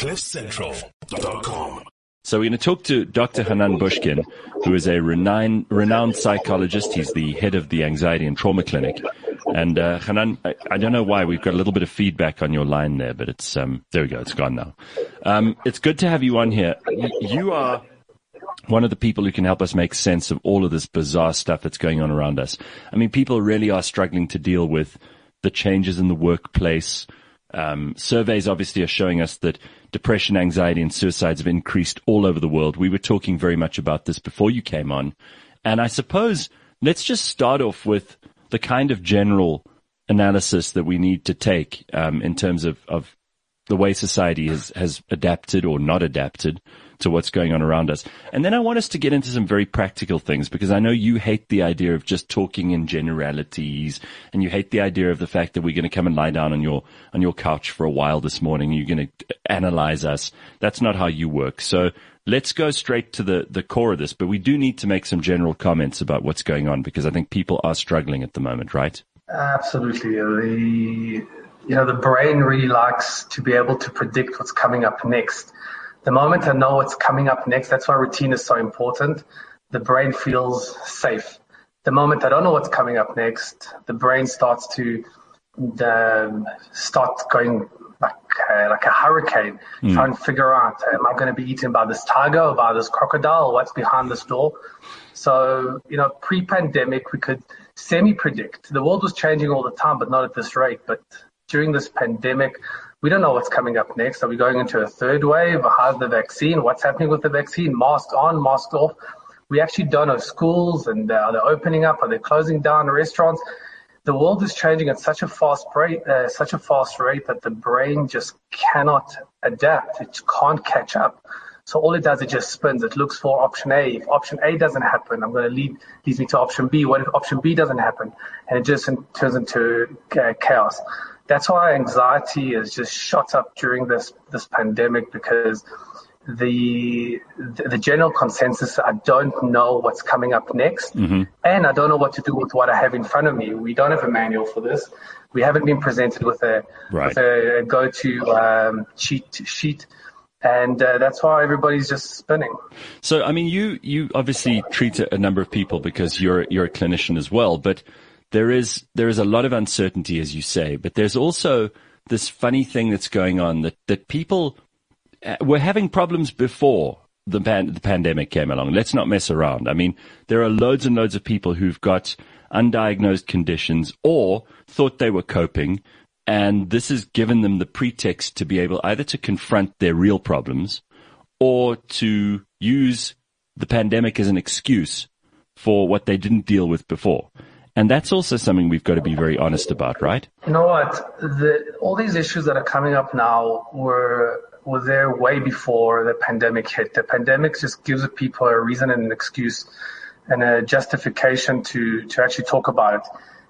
CliffCentral.com. So we're going to talk to Dr. Hanan Bushkin, who is a renowned, renowned psychologist. He's the head of the Anxiety and Trauma Clinic. And uh, Hanan, I, I, don't know why we've got a little bit of feedback on your line there, but it's um, there we go. It's gone now. Um, it's good to have you on here. You are one of the people who can help us make sense of all of this bizarre stuff that's going on around us. I mean, people really are struggling to deal with the changes in the workplace. Um, surveys obviously are showing us that depression, anxiety, and suicides have increased all over the world. We were talking very much about this before you came on. And I suppose let's just start off with the kind of general analysis that we need to take um, in terms of, of the way society has, has adapted or not adapted to what's going on around us. And then I want us to get into some very practical things because I know you hate the idea of just talking in generalities and you hate the idea of the fact that we're going to come and lie down on your, on your couch for a while this morning. And you're going to analyze us. That's not how you work. So let's go straight to the, the core of this, but we do need to make some general comments about what's going on because I think people are struggling at the moment, right? Absolutely. The, you know, the brain really likes to be able to predict what's coming up next the moment I know what's coming up next, that's why routine is so important. The brain feels safe. The moment I don't know what's coming up next, the brain starts to um, start going like uh, like a hurricane, mm. trying to figure out am I going to be eaten by this tiger or by this crocodile? What's behind this door? So you know, pre-pandemic, we could semi-predict. The world was changing all the time, but not at this rate. But during this pandemic, we don't know what's coming up next. Are we going into a third wave? How's the vaccine? What's happening with the vaccine? Mask on, mask off. We actually don't know schools and uh, are they opening up? Are they closing down restaurants? The world is changing at such a fast rate, uh, such a fast rate that the brain just cannot adapt. It can't catch up. So all it does, it just spins. It looks for option A. If option A doesn't happen, I'm going to lead leads me to option B. What if option B doesn't happen? And it just turns into uh, chaos that's why anxiety has just shot up during this this pandemic because the the general consensus I don't know what's coming up next mm-hmm. and I don't know what to do with what I have in front of me. We don't have a manual for this. We haven't been presented with a right. with a go-to um, cheat sheet and uh, that's why everybody's just spinning. So, I mean, you you obviously treat a number of people because you're you're a clinician as well, but there is there is a lot of uncertainty, as you say, but there's also this funny thing that's going on that that people uh, were having problems before the, pan, the pandemic came along. Let's not mess around. I mean, there are loads and loads of people who've got undiagnosed conditions or thought they were coping, and this has given them the pretext to be able either to confront their real problems or to use the pandemic as an excuse for what they didn't deal with before. And that's also something we've got to be very honest about, right? You know what? The, all these issues that are coming up now were were there way before the pandemic hit. The pandemic just gives people a reason and an excuse and a justification to, to actually talk about it.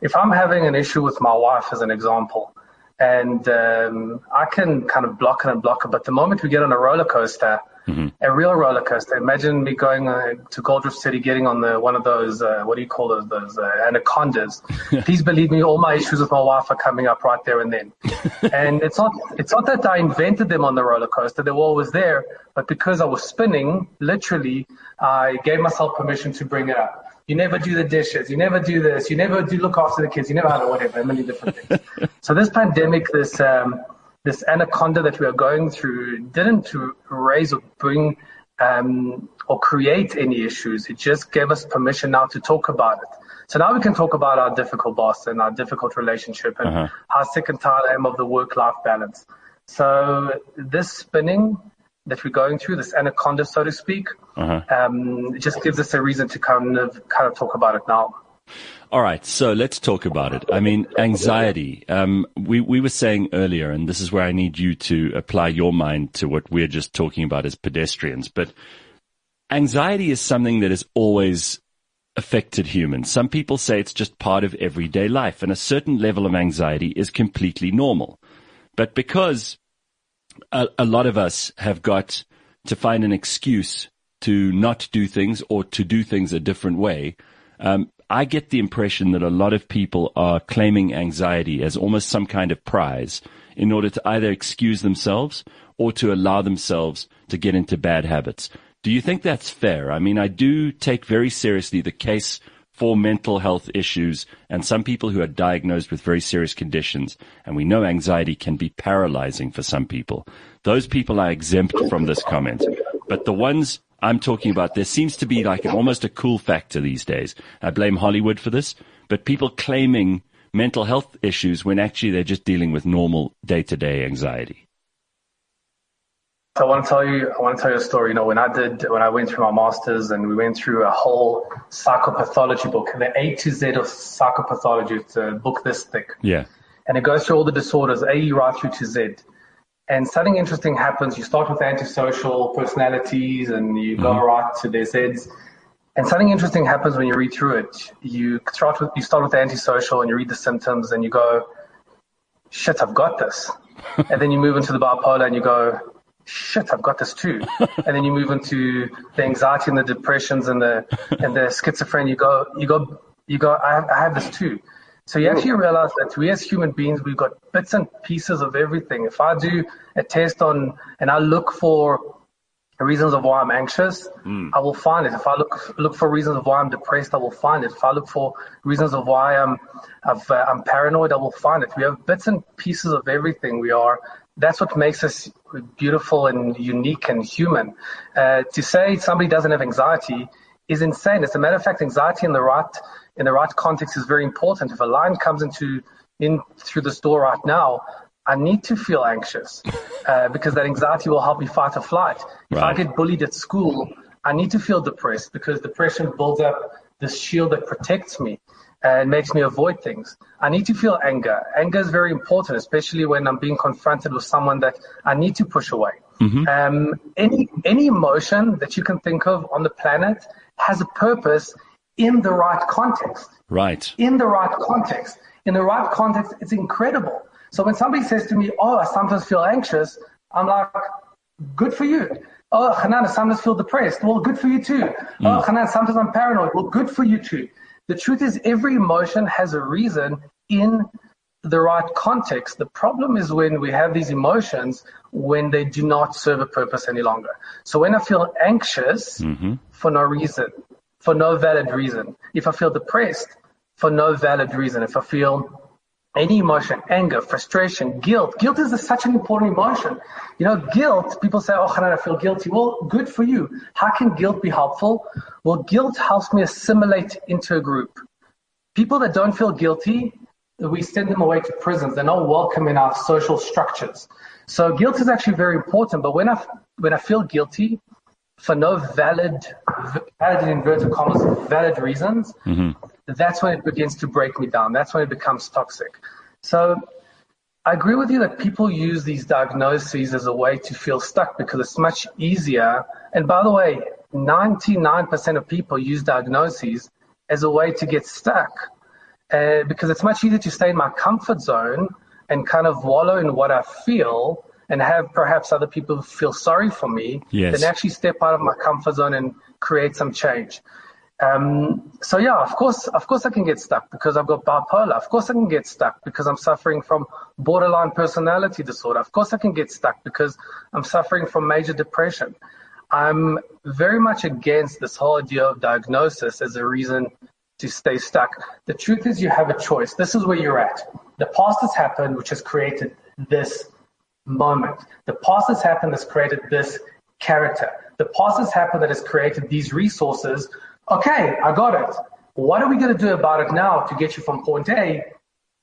If I'm having an issue with my wife, as an example, and um, I can kind of block it and block it, but the moment we get on a roller coaster, Mm-hmm. A real roller coaster. Imagine me going uh, to Gold Reef City, getting on the one of those uh, what do you call those those uh, anacondas. Please believe me, all my issues with my wife are coming up right there and then. and it's not it's not that I invented them on the roller coaster; they were always there. But because I was spinning, literally, I gave myself permission to bring it up. You never do the dishes. You never do this. You never do look after the kids. You never have whatever, many different things. so this pandemic, this um, this anaconda that we are going through didn't raise or bring um, or create any issues. It just gave us permission now to talk about it. So now we can talk about our difficult boss and our difficult relationship and uh-huh. how sick and tired I am of the work-life balance. So this spinning that we're going through, this anaconda, so to speak, uh-huh. um, just gives us a reason to kind of kind of talk about it now. All right, so let's talk about it. I mean, anxiety. Um, we we were saying earlier, and this is where I need you to apply your mind to what we're just talking about as pedestrians. But anxiety is something that has always affected humans. Some people say it's just part of everyday life, and a certain level of anxiety is completely normal. But because a, a lot of us have got to find an excuse to not do things or to do things a different way, um, I get the impression that a lot of people are claiming anxiety as almost some kind of prize in order to either excuse themselves or to allow themselves to get into bad habits. Do you think that's fair? I mean, I do take very seriously the case for mental health issues and some people who are diagnosed with very serious conditions. And we know anxiety can be paralyzing for some people. Those people are exempt from this comment. But the ones I'm talking about, there seems to be like almost a cool factor these days. I blame Hollywood for this, but people claiming mental health issues when actually they're just dealing with normal day to day anxiety. I want to tell you, I want to tell you a story. You know, when I did, when I went through my masters and we went through a whole psychopathology book, the A to Z of psychopathology. It's a book this thick. Yeah. And it goes through all the disorders, A right through to Z. And something interesting happens. You start with antisocial personalities and you go mm-hmm. right to their Zs. And something interesting happens when you read through it. You start with, you start with antisocial and you read the symptoms and you go, shit, I've got this. and then you move into the bipolar and you go, shit, I've got this too. and then you move into the anxiety and the depressions and the and the schizophrenia. You go, you go, you go. I have, I have this too. So you actually realize that we as human beings, we've got bits and pieces of everything. If I do a test on and I look for reasons of why I'm anxious, mm. I will find it. If I look look for reasons of why I'm depressed, I will find it. If I look for reasons of why I'm I've, uh, I'm paranoid, I will find it. We have bits and pieces of everything. We are that's what makes us beautiful and unique and human. Uh, to say somebody doesn't have anxiety is insane. As a matter of fact, anxiety in the right in the right context is very important. If a lion comes into in through the store right now, I need to feel anxious uh, because that anxiety will help me fight or flight. If right. I get bullied at school, I need to feel depressed because depression builds up this shield that protects me and makes me avoid things. I need to feel anger. Anger is very important, especially when I'm being confronted with someone that I need to push away. Mm-hmm. Um, any any emotion that you can think of on the planet has a purpose in the right context. Right. In the right context. In the right context, it's incredible. So when somebody says to me, "Oh, I sometimes feel anxious," I'm like, "Good for you." Oh, Hanan, I sometimes feel depressed. Well, good for you too. Mm. Oh, Hanan, sometimes I'm paranoid. Well, good for you too. The truth is, every emotion has a reason in the right context. The problem is when we have these emotions when they do not serve a purpose any longer. So when I feel anxious mm-hmm. for no reason, for no valid reason, if I feel depressed for no valid reason, if I feel any emotion, anger, frustration, guilt. Guilt is a, such an important emotion. You know, guilt, people say, oh, Hanan, I feel guilty. Well, good for you. How can guilt be helpful? Well, guilt helps me assimilate into a group. People that don't feel guilty, we send them away to prisons. They're not welcome in our social structures. So guilt is actually very important. But when I, when I feel guilty for no valid, valid in inverted commas, valid reasons, mm-hmm that's when it begins to break me down. That's when it becomes toxic. So I agree with you that people use these diagnoses as a way to feel stuck because it's much easier. And by the way, 99% of people use diagnoses as a way to get stuck uh, because it's much easier to stay in my comfort zone and kind of wallow in what I feel and have perhaps other people feel sorry for me yes. than actually step out of my comfort zone and create some change. Um, so yeah, of course, of course I can get stuck because I've got bipolar. Of course I can get stuck because I'm suffering from borderline personality disorder. Of course I can get stuck because I'm suffering from major depression. I'm very much against this whole idea of diagnosis as a reason to stay stuck. The truth is you have a choice. This is where you're at. The past has happened, which has created this moment. The past has happened that's created this character. The past has happened that has created these resources Okay, I got it. What are we going to do about it now to get you from point A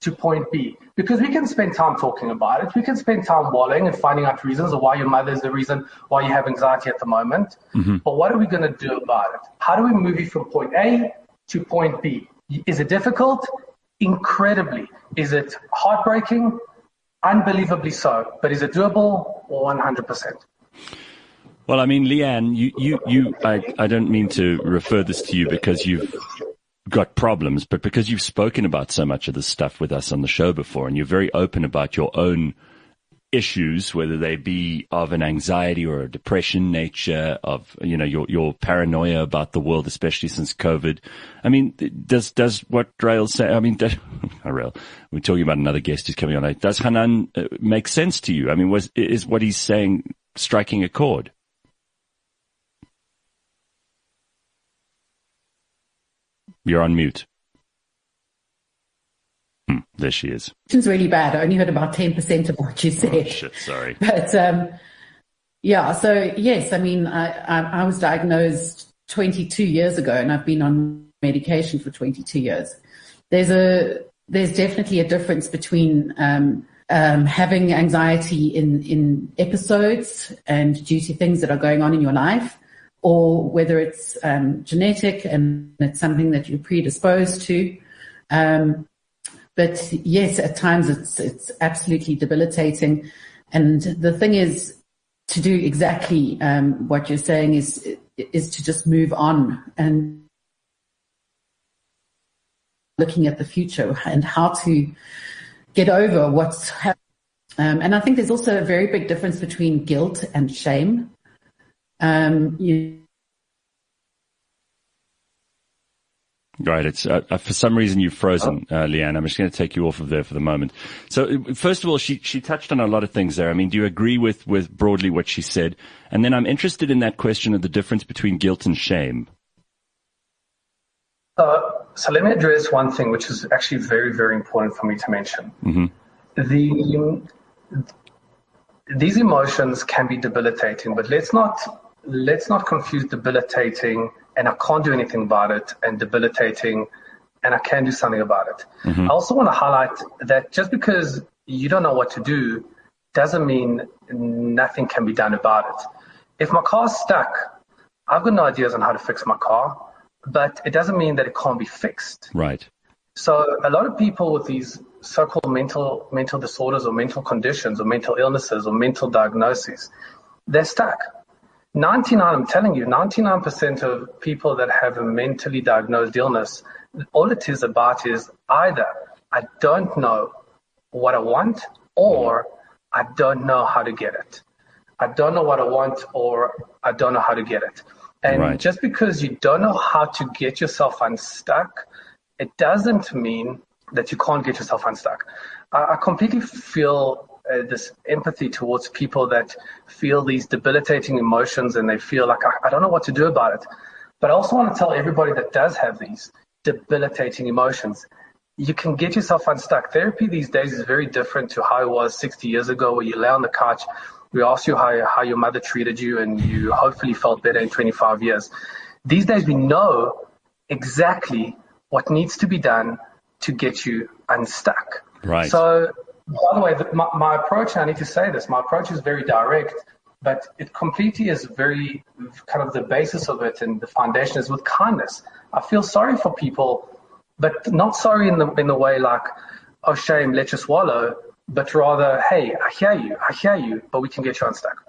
to point B? Because we can spend time talking about it. We can spend time wallowing and finding out reasons of why your mother is the reason why you have anxiety at the moment. Mm-hmm. But what are we going to do about it? How do we move you from point A to point B? Is it difficult? Incredibly. Is it heartbreaking? Unbelievably so. But is it doable? 100%. Well, I mean, Leanne, you, you, you, I, I don't mean to refer this to you because you've got problems, but because you've spoken about so much of this stuff with us on the show before and you're very open about your own issues, whether they be of an anxiety or a depression nature, of you know your your paranoia about the world, especially since COVID. I mean, does does what Rael say? I mean, does, Rael, we're talking about another guest who's coming on. Does Hanan uh, make sense to you? I mean, was is what he's saying striking a chord? You're on mute. Hmm, there she is. It's really bad. I only heard about 10% of what you said. Oh, shit, sorry. But, um, yeah, so yes, I mean, I, I, I was diagnosed 22 years ago and I've been on medication for 22 years. There's a, there's definitely a difference between, um, um, having anxiety in, in episodes and due to things that are going on in your life, or whether it's um, genetic and it's something that you're predisposed to. Um, but yes, at times it's it's absolutely debilitating. And the thing is, to do exactly um, what you're saying is is to just move on and looking at the future and how to get over what's happened. Um, and I think there's also a very big difference between guilt and shame. Um, you Right. It's uh, uh, for some reason you've frozen, oh. uh, Leanne. I'm just going to take you off of there for the moment. So, uh, first of all, she she touched on a lot of things there. I mean, do you agree with with broadly what she said? And then I'm interested in that question of the difference between guilt and shame. Uh, so let me address one thing, which is actually very very important for me to mention. Mm-hmm. The these emotions can be debilitating, but let's not let's not confuse debilitating and I can't do anything about it and debilitating and I can do something about it. Mm-hmm. I also want to highlight that just because you don't know what to do doesn't mean nothing can be done about it. If my car's stuck, I've got no ideas on how to fix my car, but it doesn't mean that it can't be fixed. Right. So a lot of people with these so-called mental mental disorders or mental conditions or mental illnesses or mental diagnoses, they're stuck 99, I'm telling you, 99% of people that have a mentally diagnosed illness, all it is about is either I don't know what I want or I don't know how to get it. I don't know what I want or I don't know how to get it. And right. just because you don't know how to get yourself unstuck, it doesn't mean that you can't get yourself unstuck. I, I completely feel uh, this empathy towards people that feel these debilitating emotions and they feel like, I, I don't know what to do about it. But I also want to tell everybody that does have these debilitating emotions, you can get yourself unstuck. Therapy these days is very different to how it was 60 years ago, where you lay on the couch, we ask you how, how your mother treated you, and you hopefully felt better in 25 years. These days, we know exactly what needs to be done to get you unstuck. Right. So by the way, my, my approach, I need to say this, my approach is very direct, but it completely is very kind of the basis of it and the foundation is with kindness. I feel sorry for people, but not sorry in the, in the way like, oh, shame, let you swallow, but rather, hey, I hear you, I hear you, but we can get you unstuck.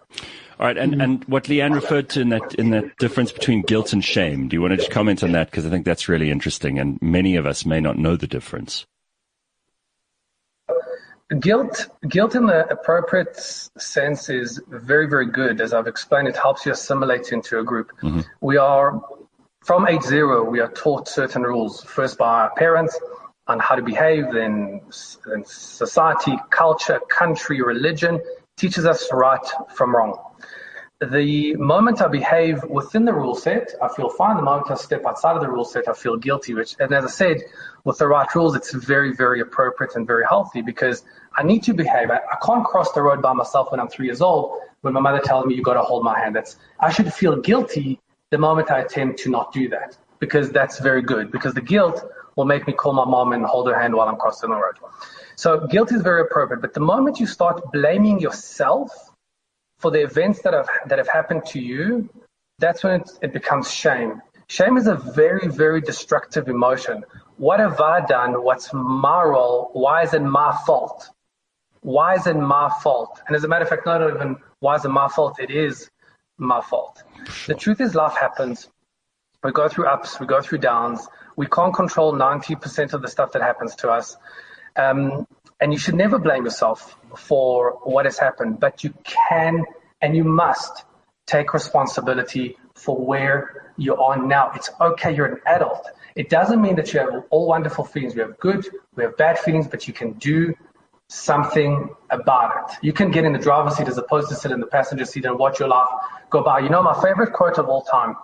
All right, and, and what Leanne referred to in that in that difference between guilt and shame. Do you want to just comment on that because I think that's really interesting, and many of us may not know the difference. Guilt, guilt in the appropriate sense is very, very good. As I've explained, it helps you assimilate into a group. Mm-hmm. We are, from age zero, we are taught certain rules, first by our parents on how to behave, then, then society, culture, country, religion teaches us right from wrong the moment I behave within the rule set, I feel fine. The moment I step outside of the rule set, I feel guilty. Which, and as I said, with the right rules, it's very, very appropriate and very healthy because I need to behave. I, I can't cross the road by myself when I'm three years old. When my mother tells me you got to hold my hand, that's I should feel guilty the moment I attempt to not do that because that's very good. Because the guilt will make me call my mom and hold her hand while I'm crossing the road. So guilt is very appropriate. But the moment you start blaming yourself for the events that have that have happened to you, that's when it, it becomes shame. Shame is a very, very destructive emotion. What have I done? What's my role? Why is it my fault? Why is it my fault? And as a matter of fact, not even why is it my fault? It is my fault. The truth is, life happens. We go through ups, we go through downs. We can't control 90% of the stuff that happens to us. Um, And you should never blame yourself for what has happened, but you can and you must take responsibility for where you are now. It's okay, you're an adult. It doesn't mean that you have all wonderful feelings. We have good, we have bad feelings, but you can do something about it. You can get in the driver's seat as opposed to sit in the passenger seat and watch your life go by. You know, my favorite quote of all time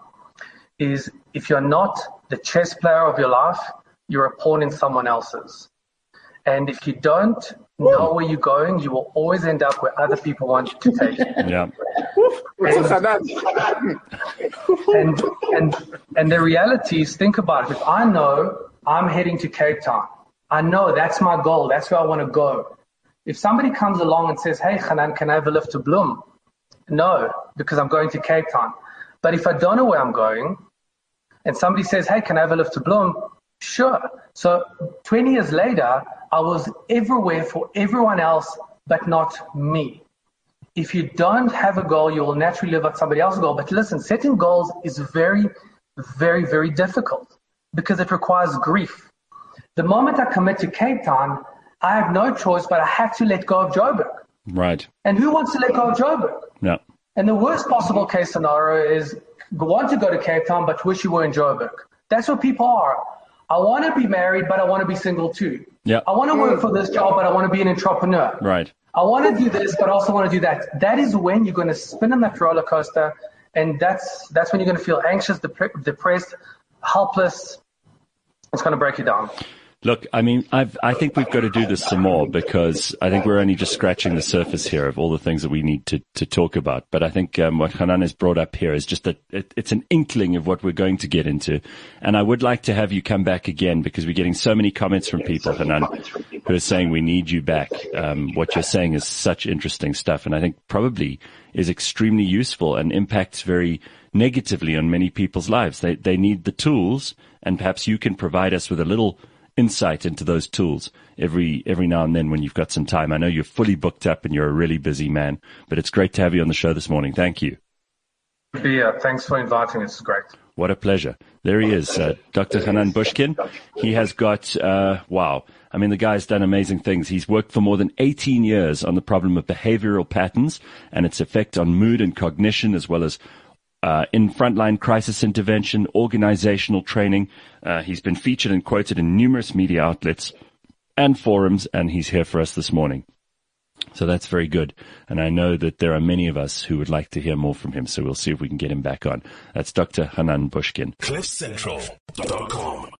is if you're not the chess player of your life, you're a pawn in someone else's. And if you don't know where you're going, you will always end up where other people want you to take you. Yeah. And, and, and the reality is, think about it. If I know I'm heading to Cape Town, I know that's my goal. That's where I want to go. If somebody comes along and says, Hey, Hanan, can I have a lift to Bloem? No, because I'm going to Cape Town. But if I don't know where I'm going and somebody says, Hey, can I have a lift to Bloem? Sure. So 20 years later, I was everywhere for everyone else, but not me. If you don't have a goal, you will naturally live out somebody else's goal. But listen, setting goals is very, very, very difficult because it requires grief. The moment I commit to Cape Town, I have no choice, but I have to let go of Joburg. Right. And who wants to let go of Joburg? Yeah. And the worst possible case scenario is want to go to Cape Town, but wish you were in Joburg. That's what people are. I want to be married, but I want to be single too. Yeah. I want to work for this job, but I want to be an entrepreneur. Right. I want to do this, but I also want to do that. That is when you're going to spin on that roller coaster, and that's that's when you're going to feel anxious, dep- depressed, helpless. It's going to break you down. Look, I mean, I've, I think we've got to do this some more because I think we're only just scratching the surface here of all the things that we need to, to talk about. But I think um, what Hanan has brought up here is just that it, it's an inkling of what we're going to get into. And I would like to have you come back again because we're getting so many comments from people, Hanan, who are saying we need you back. Um, what you're saying is such interesting stuff. And I think probably is extremely useful and impacts very negatively on many people's lives. They, they need the tools and perhaps you can provide us with a little insight into those tools every every now and then when you've got some time. I know you're fully booked up and you're a really busy man, but it's great to have you on the show this morning. Thank you. Yeah, thanks for inviting. It's great. What a pleasure. There he is, uh, Dr. Hanan Bushkin. He has got, uh, wow. I mean, the guy's done amazing things. He's worked for more than 18 years on the problem of behavioral patterns and its effect on mood and cognition, as well as uh, in frontline crisis intervention, organizational training. Uh, he's been featured and quoted in numerous media outlets and forums, and he's here for us this morning. So that's very good. And I know that there are many of us who would like to hear more from him. So we'll see if we can get him back on. That's Dr. Hanan Bushkin. CliffCentral.com